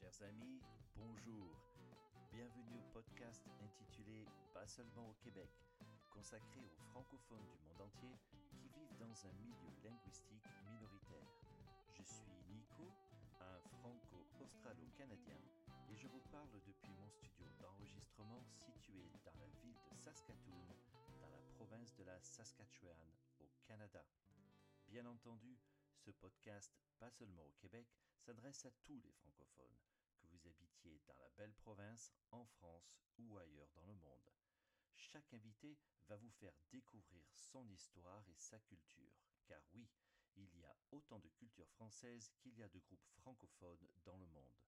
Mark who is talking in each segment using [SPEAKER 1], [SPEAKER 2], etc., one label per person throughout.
[SPEAKER 1] Chers amis, bonjour. Bienvenue au podcast intitulé Pas seulement au Québec, consacré aux francophones du monde entier qui vivent dans un milieu linguistique minoritaire. Je suis Nico, un franco-australo-canadien, et je vous parle depuis mon studio d'enregistrement situé dans la ville de Saskatoon, dans la province de la Saskatchewan, au Canada. Bien entendu, ce podcast, pas seulement au Québec, s'adresse à tous les francophones, que vous habitiez dans la belle province, en France ou ailleurs dans le monde. Chaque invité va vous faire découvrir son histoire et sa culture, car oui, il y a autant de cultures françaises qu'il y a de groupes francophones dans le monde.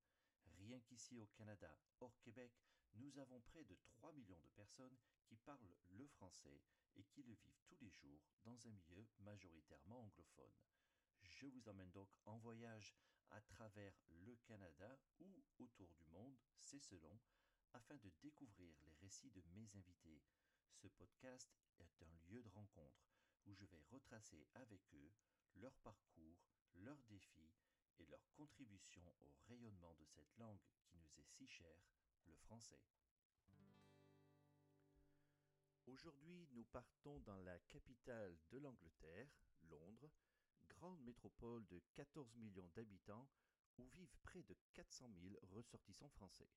[SPEAKER 1] Rien qu'ici au Canada, hors Québec, nous avons près de 3 millions de personnes qui parlent le français et qui le vivent tous les jours dans un milieu majoritairement anglophone. Je vous emmène donc en voyage à travers le Canada ou autour du monde, c'est selon, afin de découvrir les récits de mes invités. Ce podcast est un lieu de rencontre où je vais retracer avec eux leur parcours, leurs défis et leur contribution au rayonnement de cette langue qui nous est si chère, le français. Aujourd'hui, nous partons dans la capitale de l'Angleterre, Londres, métropole de 14 millions d'habitants où vivent près de 400 000 ressortissants français.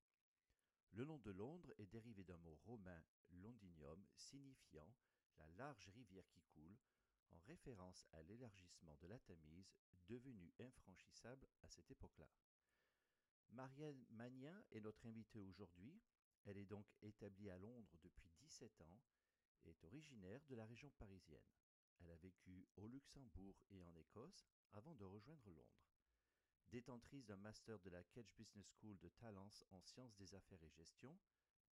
[SPEAKER 1] Le nom de Londres est dérivé d'un mot romain londinium signifiant la large rivière qui coule, en référence à l'élargissement de la Tamise devenue infranchissable à cette époque-là. Marianne Magnin est notre invitée aujourd'hui. Elle est donc établie à Londres depuis 17 ans et est originaire de la région parisienne. Elle a vécu au Luxembourg et en Écosse avant de rejoindre Londres. Détentrice d'un master de la Kedge Business School de Talence en sciences des affaires et gestion,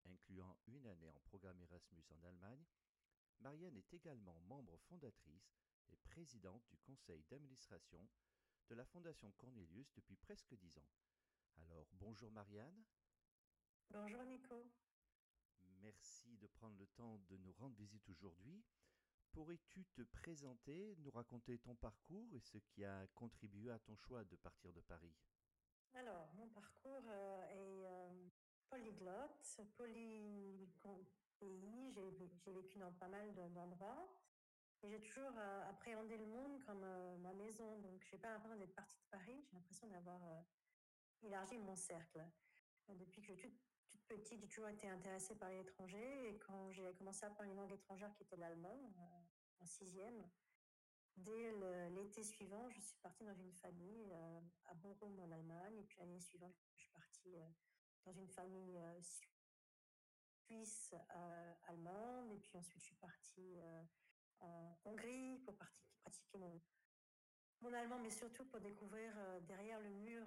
[SPEAKER 1] incluant une année en programme Erasmus en Allemagne, Marianne est également membre fondatrice et présidente du conseil d'administration de la Fondation Cornelius depuis presque dix ans. Alors, bonjour Marianne.
[SPEAKER 2] Bonjour Nico.
[SPEAKER 1] Merci de prendre le temps de nous rendre visite aujourd'hui. Pourrais-tu te présenter, nous raconter ton parcours et ce qui a contribué à ton choix de partir de Paris?
[SPEAKER 2] Alors, mon parcours euh, est euh, polyglotte, polypays. J'ai vécu dans pas mal d'endroits. Et j'ai toujours euh, appréhendé le monde comme ma maison. Donc, je n'ai pas l'impression d'être partie de Paris. J'ai l'impression d'avoir élargi mon cercle. Depuis que je suis toute petite, j'ai toujours été intéressée par l'étranger. Et quand j'ai commencé à parler une langue étrangère qui était l'allemand, en sixième, dès l'été suivant, je suis partie dans une famille euh, à Bochum en Allemagne. Et puis l'année suivante, je suis partie euh, dans une famille suisse allemande. Et puis ensuite, je suis partie en Hongrie pour pratiquer mon, allemand, mais surtout pour découvrir derrière le mur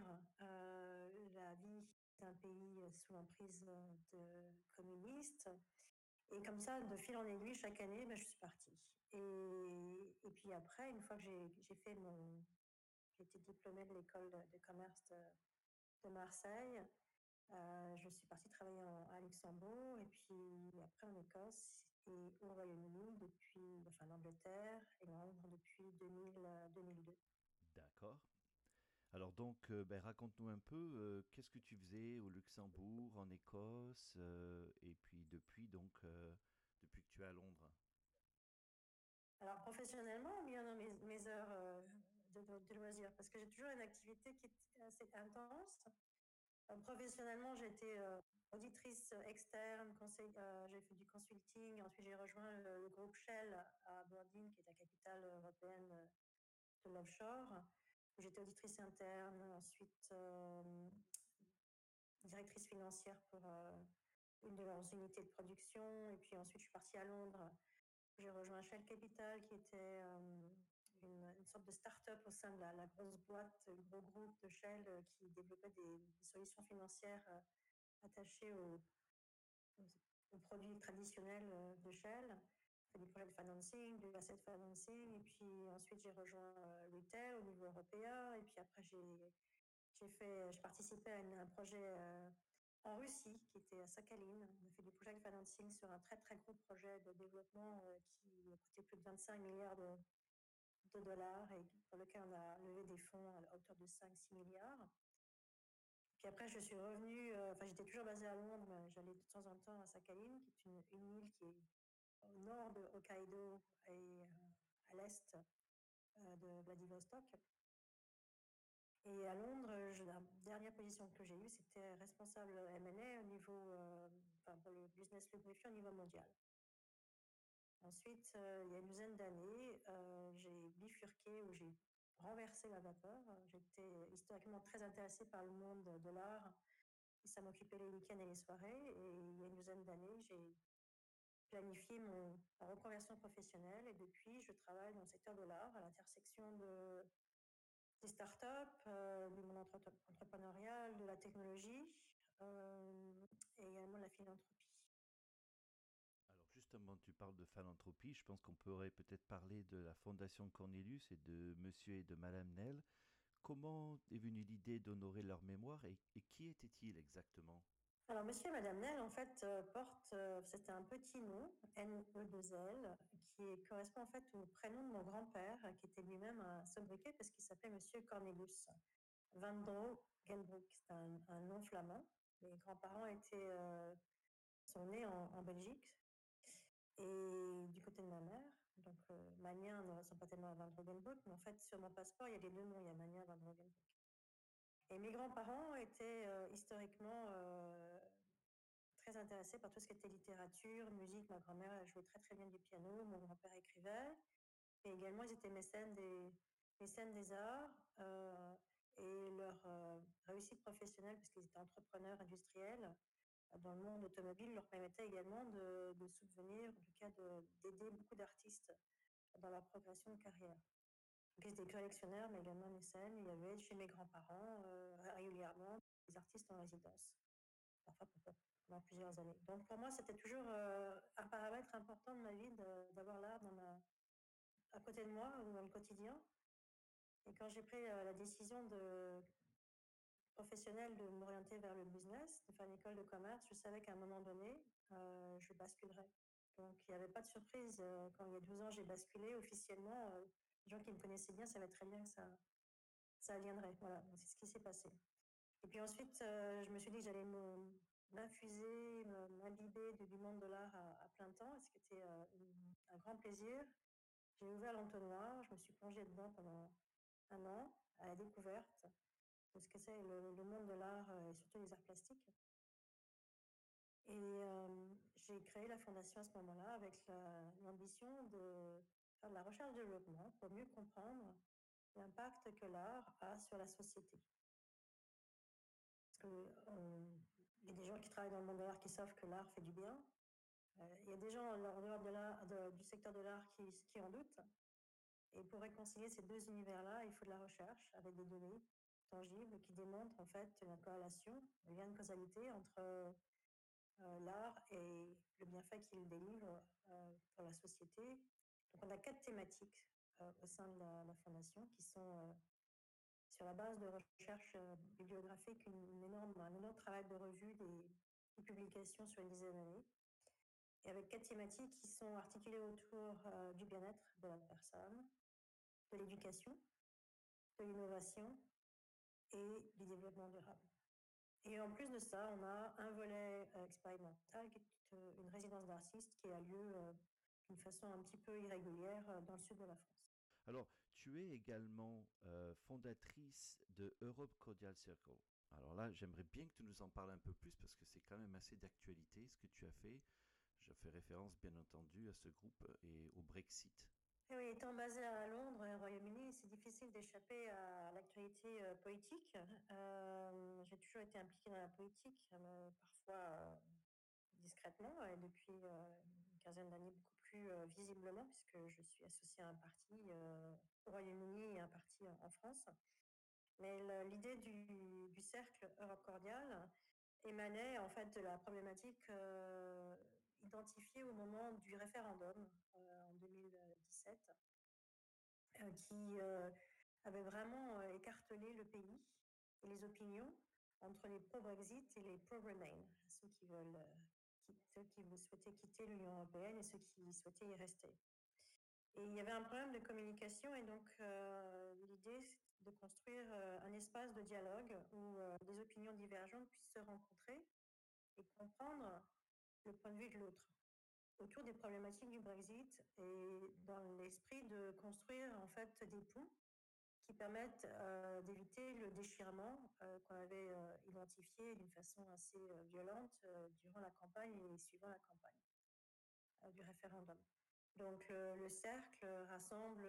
[SPEAKER 2] la vie un pays euh, sous emprise euh, de communistes. Et comme ça, de fil en aiguille, chaque année, ben, je suis partie. Et, puis après, une fois que j'ai fait mon... J'ai été diplômée de l'école de, commerce de, Marseille, euh, je suis partie travailler à Luxembourg et puis après en Écosse et au Royaume-Uni depuis, enfin l'Angleterre et Londres depuis 2000, 2002.
[SPEAKER 1] D'accord. Alors donc, euh, ben, raconte-nous un peu, euh, qu'est-ce que tu faisais au Luxembourg, en Écosse, euh, et puis depuis donc, depuis que tu es à Londres?
[SPEAKER 2] Alors professionnellement, bien dans mes, heures de, loisirs, parce que j'ai toujours une activité qui est assez intense. professionnellement, j'ai été auditrice externe, j'ai fait du consulting, ensuite j'ai rejoint le, le, groupe Shell à Aberdeen, qui est la capitale européenne de l'offshore. J'étais auditrice interne, ensuite euh, directrice financière pour euh, une de leurs unités de production. Et puis ensuite, je suis partie à Londres. J'ai rejoint Shell Capital, qui était euh, une, sorte de start-up au sein de la, grosse boîte, le gros groupe de Shell qui développait des, solutions financières attachées aux, produits traditionnels de Shell du projet de financing, du asset financing, et puis ensuite j'ai rejoint euh, retail au niveau européen, et puis après j'ai j'ai fait, j'ai participé à un projet euh, en Russie qui était à Sakhalin. On a fait du projet de financing sur un très très gros projet de développement euh, qui a coûté plus de 25 milliards de, dollars et pour lequel on a levé des fonds à hauteur de 5-6 milliards. Puis après, je suis revenue, enfin, j'étais toujours basée à Londres, j'allais de temps en temps à Sakhalin, qui est une, île qui est au nord de Hokkaido et à l'est de Vladivostok. Et à Londres, la dernière position que j'ai eue, c'était responsable M&A au niveau, enfin, pour le business lubrifiant au niveau mondial. Ensuite, il y a une douzaine d'années, j'ai bifurqué ou j'ai renversé la vapeur. J'étais historiquement très intéressée par le monde de l'art ça m'occupait les week-ends et les soirées. Et il y a une douzaine d'années, j'ai planifié mon, ma reconversion professionnelle et depuis, je travaille dans le secteur de l'art à l'intersection de, des startups, euh, du monde entrepreneurial, de la technologie euh, et également de la philanthropie.
[SPEAKER 1] Alors justement, tu parles de philanthropie. Je pense qu'on pourrait peut-être parler de la Fondation Cornelius et de Monsieur et de Madame Nell. Comment est venue l'idée d'honorer leur mémoire et, et qui était-il exactement?
[SPEAKER 2] Alors, monsieur et madame Nell, en fait, euh, porte, euh, c'était un petit nom, N-E-2-L, qui correspond en fait au prénom de mon grand-père, qui était lui-même un sobriquet parce qu'il s'appelait monsieur Cornelius Van Dro Genbroek. C'est un, nom flamand. Mes grands-parents étaient, euh, sont nés en, Belgique et du côté de ma mère. Donc, ma mère ne ressemble pas tellement à Van Dro Genbroek, mais en fait, sur mon passeport, il y a les deux noms, il y a Mania Van Dro Genbroek. Et mes grands-parents étaient historiquement très intéressée par tout ce qui était littérature, musique. Ma grand-mère jouait très très bien du piano, mon grand-père écrivait. Et également, ils étaient mécènes des, mécènes des arts. Euh, et leur euh, réussite professionnelle, puisqu'ils étaient entrepreneurs industriels euh, dans le monde automobile, leur permettait également de, de subvenir, en tout cas d'aider beaucoup d'artistes dans leur progression de carrière. Donc, ils étaient collectionneurs, mais également mécènes. Il y avait chez mes grands-parents régulièrement des artistes en résidence, parfois pour, plusieurs années. Donc pour moi, c'était toujours euh, un paramètre important de ma vie d'avoir l'art à côté de moi dans le quotidien. Et quand j'ai pris euh, la décision de professionnelle de m'orienter vers le business, de faire une école de commerce, je savais qu'à un moment donné, euh, je basculerais. Donc il n'y avait pas de surprise. Quand il y a 12 ans, j'ai basculé officiellement. les gens qui me connaissaient bien savaient très bien que ça, ça viendrait. Voilà, c'est ce qui s'est passé. Et puis ensuite, je me suis dit que j'allais m'infuser, m'imbiber du monde de l'art à, plein temps, ce qui était euh, un grand plaisir. J'ai ouvert l'entonnoir, je me suis plongée dedans pendant un an, à la découverte de ce que c'est le, monde de l'art euh, et surtout les arts plastiques. Et euh, j'ai créé la fondation à ce moment-là avec l'ambition de faire de la recherche-développement pour mieux comprendre l'impact que l'art a sur la société. Que il y a des gens qui travaillent dans le monde de l'art qui savent que l'art fait du bien. Euh, il y a des gens en dehors de du secteur de l'art qui, en doutent. Et pour réconcilier ces deux univers-là, il faut de la recherche avec des données tangibles qui démontrent en fait la corrélation, le lien de causalité entre euh, l'art et le bienfait qu'il délivre euh, pour la société. Donc on a quatre thématiques au sein de la, la fondation qui sont sur la base de recherches euh, bibliographiques, une énorme, un énorme travail de revue des, publications sur une dizaine d'années, et avec quatre thématiques qui sont articulées autour euh, du bien-être de la personne, de l'éducation, de l'innovation et du développement durable. Et en plus de ça, on a un volet euh, expérimental qui est une résidence d'artiste qui a lieu d'une façon un petit peu irrégulière dans le sud de la France.
[SPEAKER 1] Tu es également euh, fondatrice de Europe Cordial Circle. Alors là, j'aimerais bien que tu nous en parles un peu plus parce que c'est quand même assez d'actualité ce que tu as fait. Je fais référence bien entendu à ce groupe et au Brexit.
[SPEAKER 2] Eh oui, étant basé à Londres et au Royaume-Uni, c'est difficile d'échapper à l'actualité euh, politique. Euh, j'ai toujours été impliquée dans la politique, parfois discrètement, et depuis une quinzaine d'années beaucoup visiblement, puisque je suis associée à un parti au Royaume-Uni et un parti en France. Mais l'idée du, cercle Europe cordiale émanait en fait de la problématique identifiée au moment du référendum en 2017, euh, qui avait vraiment écartelé le pays et les opinions entre les pro-Brexit et les pro-Remain, ceux qui veulent, ceux qui souhaitaient quitter l'Union européenne et ceux qui souhaitaient y rester. Et il y avait un problème de communication et donc euh, l'idée de construire un espace de dialogue où des opinions divergentes puissent se rencontrer et comprendre le point de vue de l'autre autour des problématiques du Brexit et dans l'esprit de construire en fait des ponts qui permettent euh, d'éviter déchirement euh, qu'on avait euh, identifié d'une façon assez violente durant la campagne et suivant la campagne du référendum. Donc le cercle rassemble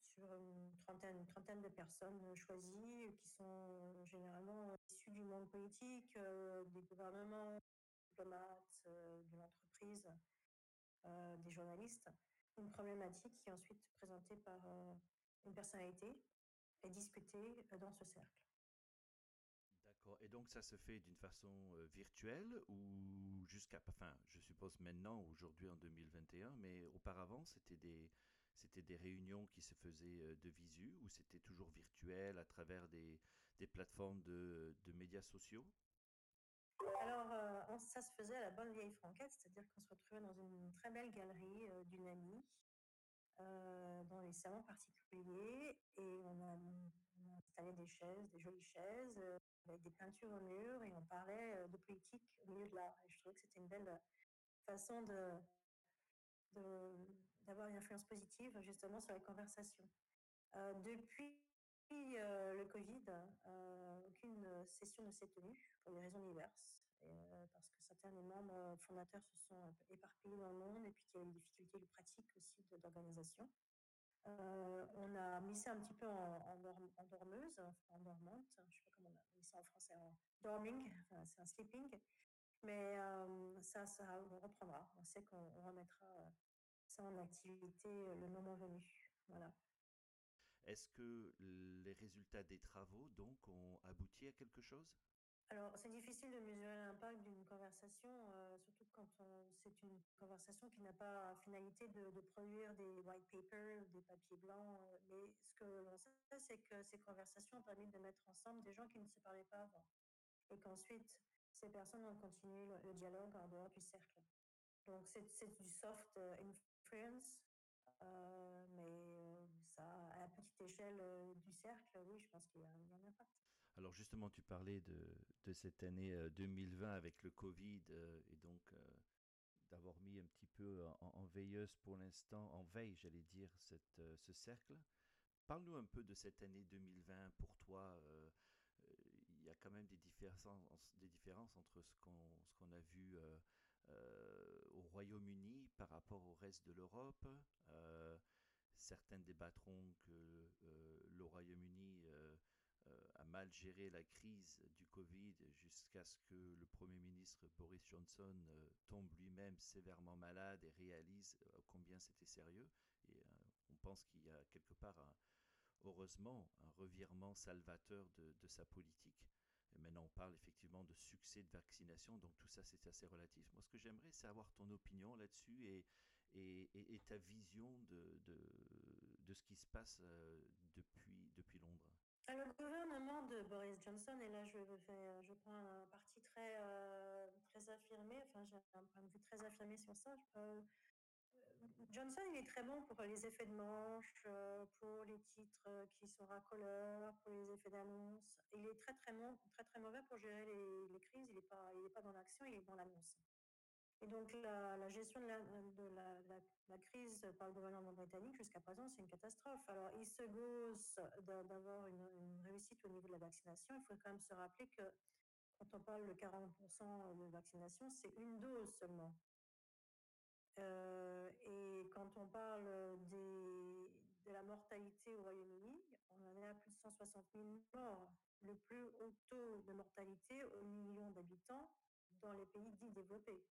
[SPEAKER 2] sur une trentaine, une trentaine de personnes choisies qui sont généralement issues du monde politique, des gouvernements, des diplomates, de l'entreprise, des journalistes. Une problématique qui est ensuite présentée par une personnalité et discuter euh, dans ce cercle.
[SPEAKER 1] D'accord. Et donc ça se fait d'une façon euh, virtuelle ou jusqu'à, enfin, je suppose maintenant, aujourd'hui en 2021, mais auparavant c'était des, c'était des réunions qui se faisaient euh, de visu ou c'était toujours virtuel à travers des, des plateformes de, de, médias sociaux?
[SPEAKER 2] Alors, ça se faisait à la bonne vieille franquette, c'est-à-dire qu'on se retrouvait dans une très belle galerie d'une amie euh, dans les salons particuliers et on a, installé des chaises, des jolies chaises, euh, avec des peintures au mur et on parlait euh, de politique au milieu de l'art. Je trouvais que c'était une belle façon de, d'avoir une influence positive justement sur la conversation. depuis le Covid, aucune session ne s'est tenue pour des raisons diverses. Parce que certains des membres fondateurs se sont éparpillés dans le monde et puis qu'il y a eu des difficultés pratiques aussi d'organisation. Euh, on a mis ça un petit peu en, dormeuse, en dormante, je ne sais pas comment on a mis ça en français, en dorming, c'est un sleeping, mais euh, ça, ça reprendra. On sait qu'on remettra ça en activité le moment venu. Voilà.
[SPEAKER 1] Est-ce que les résultats des travaux donc ont abouti à quelque chose?
[SPEAKER 2] Alors, c'est difficile de mesurer l'impact d'une conversation, euh, surtout quand c'est une conversation qui n'a pas finalité de, produire des white papers, des papiers blancs. Euh, mais ce que l'on sait, c'est que ces conversations ont permis de mettre ensemble des gens qui ne se parlaient pas avant. Et qu'ensuite, ces personnes ont continué le, dialogue en dehors du cercle. Donc, c'est du soft euh, influence, mais ça, à la petite échelle du cercle, oui, je pense qu'il y a un impact.
[SPEAKER 1] Alors justement, tu parlais de, cette année 2020 euh, avec le Covid euh, et donc euh, d'avoir mis un petit peu en, veilleuse pour l'instant, en veille, j'allais dire, ce cercle. Parle-nous un peu de cette année 2020 pour toi. Il y a quand même des différences, entre ce qu'on a vu au Royaume-Uni par rapport au reste de l'Europe. certains débattront que le Royaume-Uni a mal géré la crise du Covid jusqu'à ce que le Premier ministre Boris Johnson euh, tombe lui-même sévèrement malade et réalise euh, combien c'était sérieux. Et on pense qu'il y a quelque part, heureusement, un revirement salvateur de, sa politique. Et maintenant, on parle effectivement de succès de vaccination, donc tout ça, c'est assez relatif. Moi, ce que j'aimerais, c'est avoir ton opinion là-dessus et, et, ta vision de, de, ce qui se passe depuis.
[SPEAKER 2] Le gouvernement de Boris Johnson, et là je, fais, je prends un parti très, euh, très affirmé, enfin j'ai un point de vue très affirmé sur ça. Euh, Johnson, il est très bon pour les effets de manche, euh, pour les titres qui sont racoleurs, pour les effets d'annonce. Il est très très, très très mauvais pour gérer les, les crises, il n'est pas, il est pas dans l'action, il est dans l'annonce. Et donc la, gestion de, la, de la, la, crise par le gouvernement britannique jusqu'à présent, c'est une catastrophe. Alors il se gausse d'avoir une, réussite au niveau de la vaccination. Il faut quand même se rappeler que quand on parle de 40% de vaccination, c'est une dose seulement. Euh, et quand on parle des, de la mortalité au Royaume-Uni, on en est à plus de 160 000 morts, le plus haut taux de mortalité au million d'habitants dans les pays dits développés.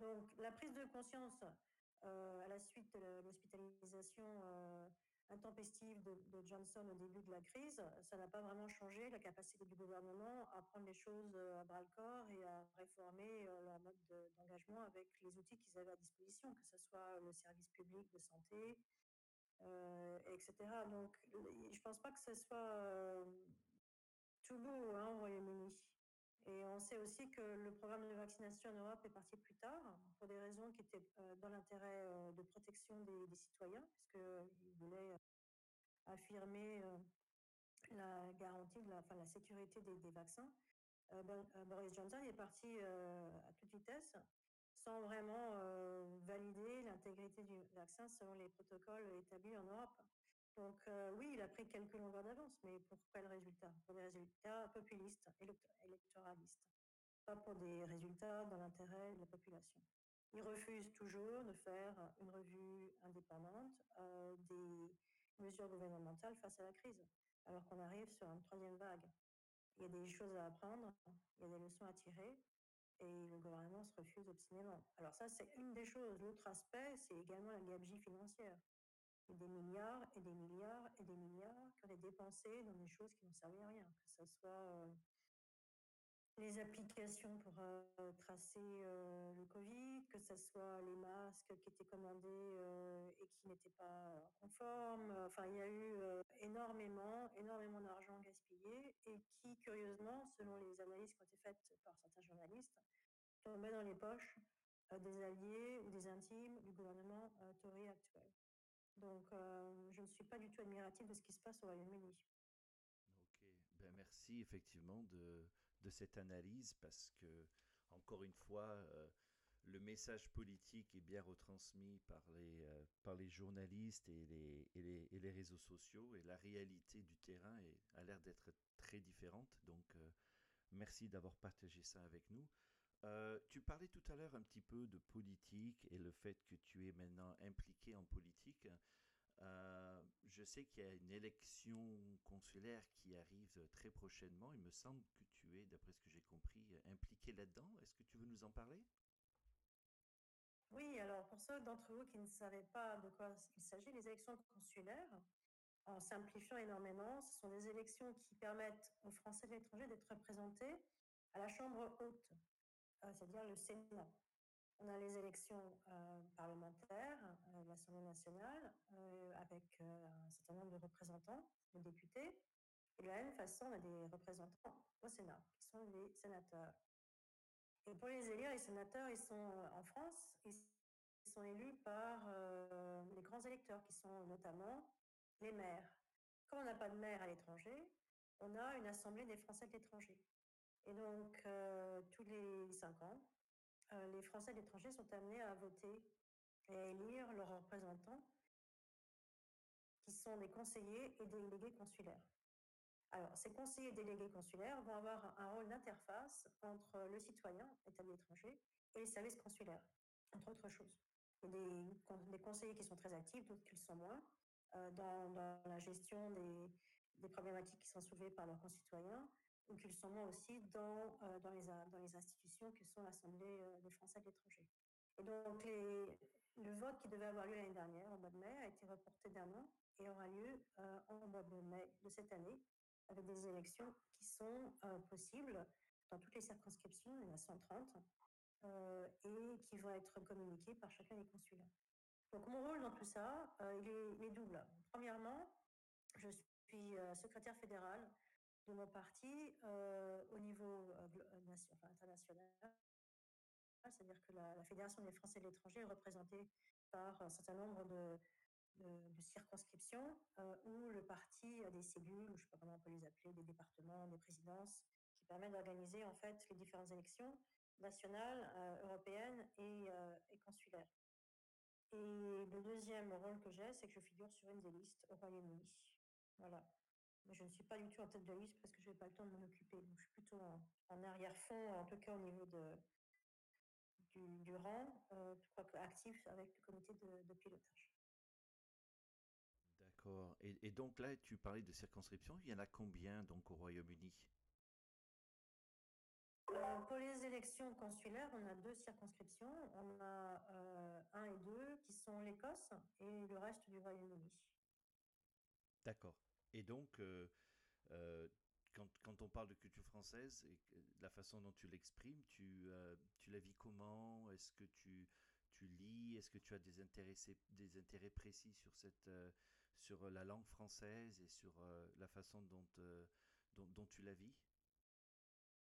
[SPEAKER 2] Donc la prise de conscience euh, à la suite de l'hospitalisation euh, intempestive de, Johnson au début de la crise, ça n'a pas vraiment changé la capacité du gouvernement à prendre les choses euh, à bras le corps et à réformer leur mode d'engagement avec les outils qu'ils avaient à disposition, que ce soit le service public de santé, etc. Donc je ne pense pas que ce soit tout beau hein, au Royaume-Uni. Et on sait aussi que le programme de vaccination en Europe est parti plus tard, pour des raisons qui étaient euh, dans l'intérêt euh, de protection des, citoyens, puisqu'ils voulaient affirmé la garantie, de la, enfin, la sécurité des, vaccins. Boris Johnson est parti à toute vitesse sans vraiment valider l'intégrité du vaccin selon les protocoles établis en Europe. Donc oui, il a pris quelques longueurs d'avance, mais pour quel résultat? Pour des résultats populistes, électoralistes, pas pour des résultats dans l'intérêt de la population. Il refuse toujours de faire une revue indépendante des mesures gouvernementales face à la crise, alors qu'on arrive sur une troisième vague. Il y a des choses à apprendre, il y a des leçons à tirer, et le gouvernement se refuse obstinément. Alors ça, c'est une des choses. L'autre aspect, c'est également la gabegie financière. A des milliards et des milliards et des milliards qui ont été dépensés dans des choses qui n'ont servi à rien, que ce soit euh, les applications pour euh, tracer euh, le Covid, que ce soit les masques qui étaient commandés et qui n'étaient pas conformes. Enfin, il y a eu énormément, énormément d'argent gaspillé et qui, curieusement, selon les analyses qui ont été faites par certains journalistes, tombait dans les poches des alliés ou des intimes du gouvernement Tory actuel. Donc, je ne suis pas du tout admirative de ce qui se passe au Royaume-Uni.
[SPEAKER 1] Ok, ben merci effectivement de, de cette analyse parce que, encore une fois, euh, le message politique est bien retransmis par les, euh, par les journalistes et les, et, les, et les, réseaux sociaux et la réalité du terrain a l'air d'être très différente. Donc, euh, merci d'avoir partagé ça avec nous. Tu parlais tout à l'heure un petit peu de politique et le fait que tu es maintenant impliqué en politique. Euh, je sais qu'il y a une élection consulaire qui arrive très prochainement. Il me semble que tu es, d'après ce que j'ai compris, impliqué là-dedans. Est-ce que tu veux nous en parler?
[SPEAKER 2] Oui, alors pour ceux d'entre vous qui ne savaient pas de quoi il s'agit, les élections consulaires, en simplifiant énormément, ce sont des élections qui permettent aux Français de l'étranger d'être représentés à la Chambre haute, euh, c'est-à-dire le Sénat. On a les élections euh, parlementaires euh, l'Assemblée nationale euh, avec un certain nombre de représentants, de députés. Et de la même façon, on a des représentants au Sénat, qui sont les sénateurs. Et pour les élire, les sénateurs, ils sont en France, ils sont élus par les grands électeurs, qui sont notamment les maires. Quand on n'a pas de maire à l'étranger, on a une assemblée des Français de l'étranger. Et donc, tous les cinq ans, euh, les Français de l'étranger sont amenés à voter et à élire leurs représentants, qui sont des conseillers et des délégués consulaires. Alors, ces conseillers et délégués consulaires vont avoir un rôle d'interface entre le citoyen établi à l'étranger et les services consulaires, entre autres choses. Il y a des, conseillers qui sont très actifs, d'autres qui le sont moins, euh, dans, la gestion des, des, problématiques qui sont soulevées par leurs concitoyens, ou qu'ils sont moins aussi dans, euh, dans, les, dans les institutions que sont l'Assemblée euh, des Français de l'étranger. Et donc, le vote qui devait avoir lieu l'année dernière, au mois de mai, a été reporté d'un an et aura lieu euh, au mois de mai de cette année, avec des élections qui sont possibles dans toutes les circonscriptions, il y en a 130, et qui vont être communiquées par chacun des consulats. Donc, mon rôle dans tout ça, il est, il, est, double. Premièrement, je suis secrétaire fédérale de mon parti au niveau euh, euh international. C'est-à-dire que la, Fédération des Français de l'étranger est représentée par un certain nombre de, circonscriptions euh, où le parti a des cellules, je ne sais pas comment on peut les appeler, des départements, des présidences, qui permettent d'organiser en fait les différentes élections nationales, européennes et, et consulaires. Et le deuxième rôle que j'ai, c'est que je figure sur une des listes au Royaume-Uni. Voilà je ne suis pas du tout en tête de liste parce que je n'ai pas le temps de m'en occuper. Donc, je suis plutôt en, en arrière-fond, en tout cas au niveau de, du, du rang, euh, je crois que actif avec le comité de, de pilotage.
[SPEAKER 1] D'accord. Et, et, donc là, tu parlais de circonscriptions. Il y en a combien donc au Royaume-Uni?
[SPEAKER 2] Euh, Pour les élections consulaires, on a deux circonscriptions. On a euh, un et deux qui sont l'Écosse et le reste du Royaume-Uni.
[SPEAKER 1] D'accord. Et donc, euh, euh, quand, quand, on parle de culture française et la façon dont tu l'exprimes, tu, euh, tu la vis comment? Est-ce que tu, tu lis? Est-ce que tu as des intérêts, des intérêts précis sur, cette, sur la langue française et sur la façon dont, dont, tu la vis?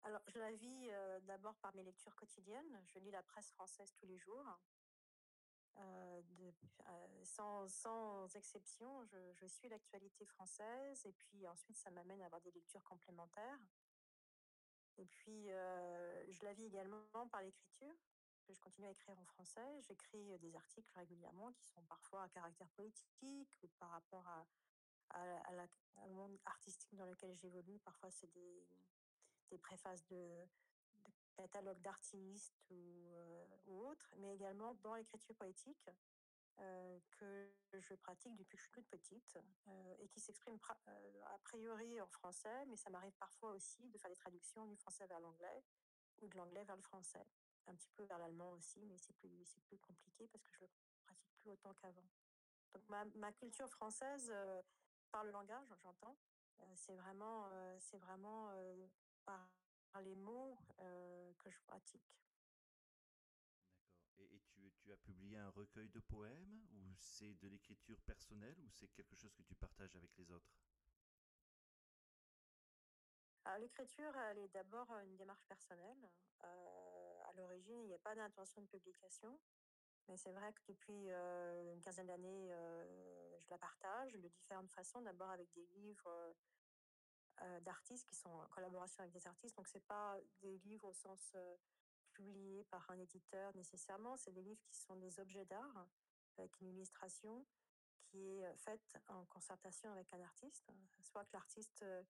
[SPEAKER 2] Alors, je la vis d'abord par mes lectures quotidiennes. Je lis la presse française tous les jours. De, sans, sans, exception, je, suis l'actualité française et puis ensuite ça m'amène à avoir des lectures complémentaires. Et puis je la vis également par l'écriture. Je continue à écrire en français. J'écris des articles régulièrement qui sont parfois à caractère politique ou par rapport à, à, la, monde artistique dans lequel j'évolue. Parfois, c'est des, des, préfaces de, de catalogues d'artistes ou, euh, ou, autres, mais également dans l'écriture poétique euh, que je pratique depuis que je suis toute petite euh, et qui s'exprime a priori en français, mais ça m'arrive parfois aussi de faire des traductions du français vers l'anglais ou de l'anglais vers le français. Un petit peu vers l'allemand aussi, mais c'est plus, plus compliqué parce que je le pratique plus autant qu'avant. Donc ma, ma, culture française par le langage, j'entends. Euh, c'est vraiment, euh, c'est vraiment euh, par les mots que je pratique.
[SPEAKER 1] Tu, as publié un recueil de poèmes ou c'est de l'écriture personnelle ou c'est quelque chose que tu partages avec les autres?
[SPEAKER 2] L'écriture, elle est d'abord une démarche personnelle. Euh, à l'origine, il n'y a pas d'intention de publication. Mais c'est vrai que depuis euh, une quinzaine d'années, euh, je la partage de différentes façons. D'abord avec des livres d'artistes qui sont en collaboration avec des artistes. Donc c'est pas des livres au sens euh, publié par un éditeur nécessairement. C'est des livres qui sont des objets d'art avec une illustration qui est faite en concertation avec un artiste. Soit que l'artiste euh,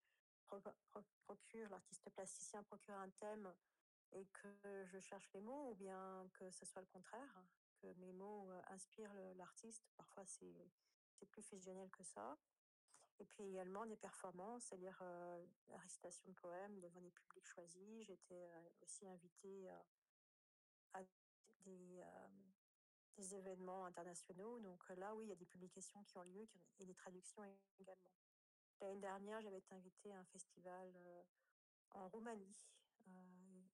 [SPEAKER 2] pro pro procure, l'artiste plasticien procure un thème et que je cherche les mots, ou bien que ce soit le contraire, mes mots inspirent l'artiste. Parfois, c'est plus fusionnel que ça. Et puis également des performances, c'est-à-dire euh, la récitation de poèmes devant des publics choisis. J'étais euh, aussi invitée à, à des, euh, événements internationaux. Donc là, oui, il y a des publications qui ont lieu et des traductions également. L'année dernière, j'avais été invitée à un festival en Roumanie.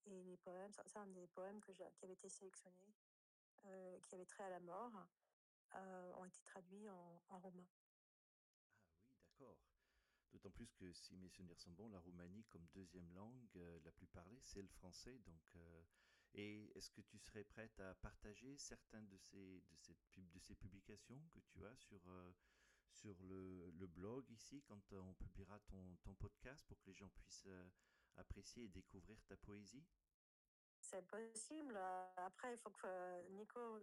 [SPEAKER 2] et les poèmes, c'est un des poèmes qui avait été sélectionné euh, qui avaient trait à la mort euh, ont été traduits en, en roumain.
[SPEAKER 1] D'autant plus que si mes souvenirs sont bons, la Roumanie comme deuxième langue euh, la plus parlée, c'est le français. Donc, euh, et est-ce que tu serais prête à partager certaines de ces, de, de ces publications que tu as sur, euh, sur le, le, blog ici quand on publiera ton, ton, podcast pour que les gens puissent apprécier et découvrir ta poésie?
[SPEAKER 2] C'est possible. Après, il faut que Nico,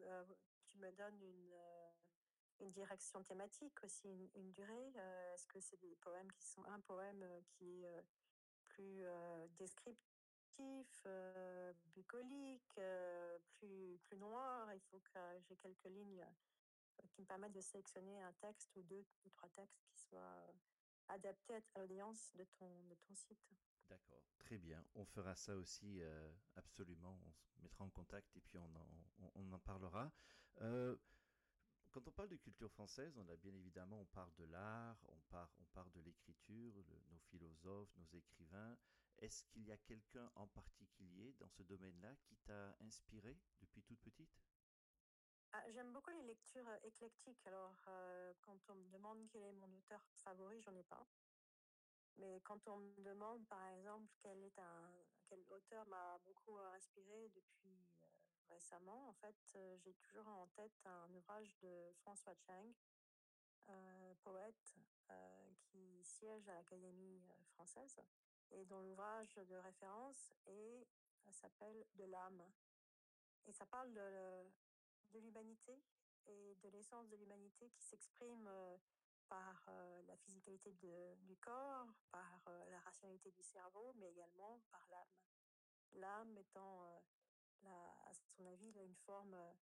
[SPEAKER 2] tu me donnes une, une direction thématique aussi, une, durée. Est-ce que c'est des poèmes qui sont un poème qui est plus descriptif, bucolique, plus, plus noir? Il faut que j'ai quelques lignes qui me permettent de sélectionner un texte ou deux ou trois textes qui soient adaptés à l'audience de ton, de ton site.
[SPEAKER 1] D'accord, très bien. On fera ça aussi euh, absolument. On se mettra en contact et puis on en, on, en parlera. Euh, quand on parle de culture française, on a bien évidemment, on parle de l'art, on parle, on parle de l'écriture, nos philosophes, nos écrivains. Est-ce qu'il y a quelqu'un en particulier dans ce domaine-là qui t'a inspiré depuis toute petite?
[SPEAKER 2] Ah, J'aime beaucoup les lectures éclectiques. Alors, euh, quand on me demande quel est mon auteur favori, j'en ai pas. Mais quand on me demande, par exemple, quel, quel auteur m'a beaucoup inspiré depuis euh, récemment, en fait, j'ai toujours en tête un ouvrage de François Cheng, euh, poète qui siège à l'Académie française et dont l'ouvrage de référence est, s'appelle De l'âme. Et ça parle de, de l'humanité et de l'essence de l'humanité qui s'exprime par la physicalité de, du corps, par la rationalité du cerveau, mais également par l'âme. L'âme étant, à son avis, une forme euh,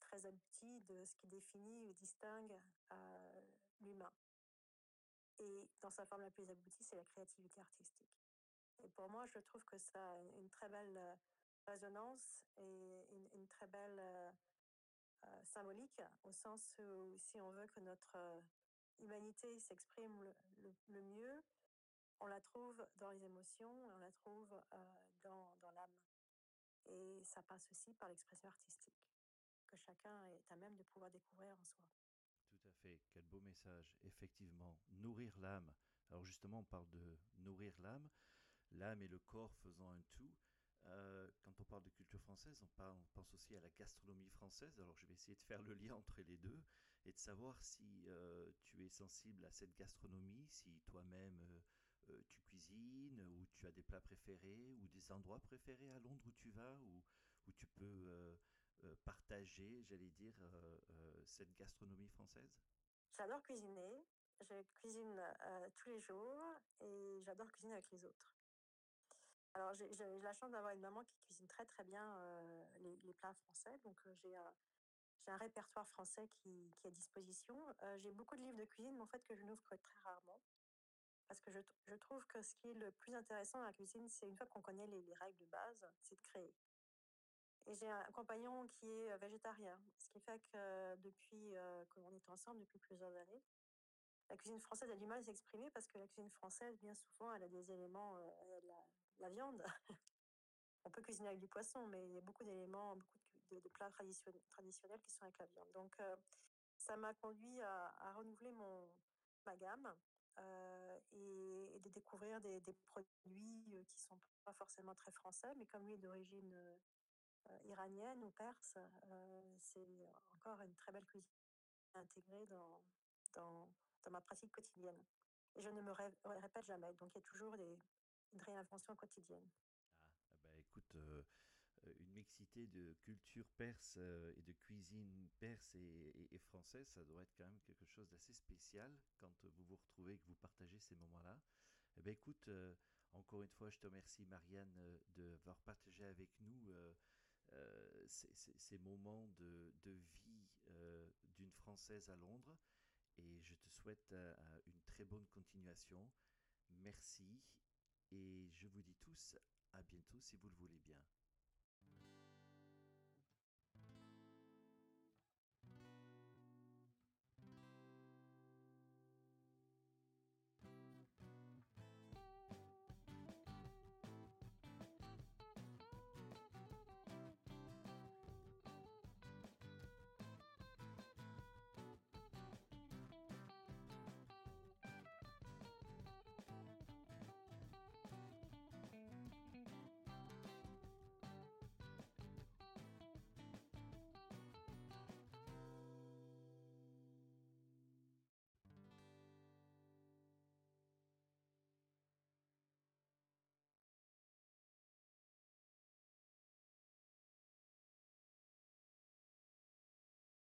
[SPEAKER 2] très aboutie de ce qui définit ou distingue euh, l'humain. Et dans sa forme la plus aboutie, c'est la créativité artistique. Et pour moi, je trouve que ça a une très belle euh, résonance et une, très belle symbolique, au sens où si on veut que notre humanité s'exprime le, mieux, on la trouve dans les émotions, on la trouve dans l'âme. Et ça passe aussi par l'expression artistique, que chacun est à même de pouvoir découvrir en soi.
[SPEAKER 1] Tout à fait, quel beau message. Effectivement, nourrir l'âme. Alors justement, on parle de nourrir l'âme, l'âme et le corps faisant un tout. Euh, quand on parle de culture française, on, pense aussi à la gastronomie française. Alors je vais essayer de faire le lien entre les deux et de savoir si euh, tu es sensible à cette gastronomie, si toi-même euh, tu cuisines, ou tu as des plats préférés, ou des endroits préférés à Londres où tu vas, ou où tu peux partager, j'allais dire, cette gastronomie française?
[SPEAKER 2] J'adore cuisiner. Je cuisine tous les jours et j'adore cuisiner avec les autres. Alors, j'ai la chance d'avoir une maman qui cuisine très très bien euh, les, plats français. Donc, euh, j'ai un, répertoire français qui, est à disposition. Euh, j'ai beaucoup de livres de cuisine, mais en fait, que je n'ouvre que très rarement. Parce que je, trouve que ce qui est le plus intéressant dans la cuisine, c'est une fois qu'on connaît les, les, règles de base, c'est de créer. Et j'ai un compagnon qui est végétarien, ce qui fait que depuis qu'on est ensemble depuis plusieurs années, la cuisine française a du mal à s'exprimer parce que la cuisine française, bien souvent, elle a des éléments, la viande. On peut cuisiner avec du poisson, mais il y a beaucoup d'éléments, beaucoup de, plats traditionnels, traditionnels qui sont avec la viande. Donc, euh, ça m'a conduit à, renouveler mon, ma gamme euh, et, de découvrir des, produits euh, qui sont pas forcément très français, mais comme lui est d'origine iranienne ou perse, c'est encore une très belle cuisine intégrée dans, dans, dans ma pratique quotidienne. Et je ne me répète jamais. Donc, il y a toujours des, une réinvention quotidienne.
[SPEAKER 1] Ah, bah écoute, euh, euh, une mixité de culture perse euh, et de cuisine perse et, française, ça doit être quand même quelque chose d'assez spécial quand vous vous retrouvez et que vous partagez ces moments-là. Eh ben écoute, encore une fois, je te remercie Marianne d'avoir partagé avec nous ces, moments de, de vie d'une Française à Londres et je te souhaite une très bonne continuation. Merci et je vous dis tous à bientôt si vous le voulez bien. Thank you.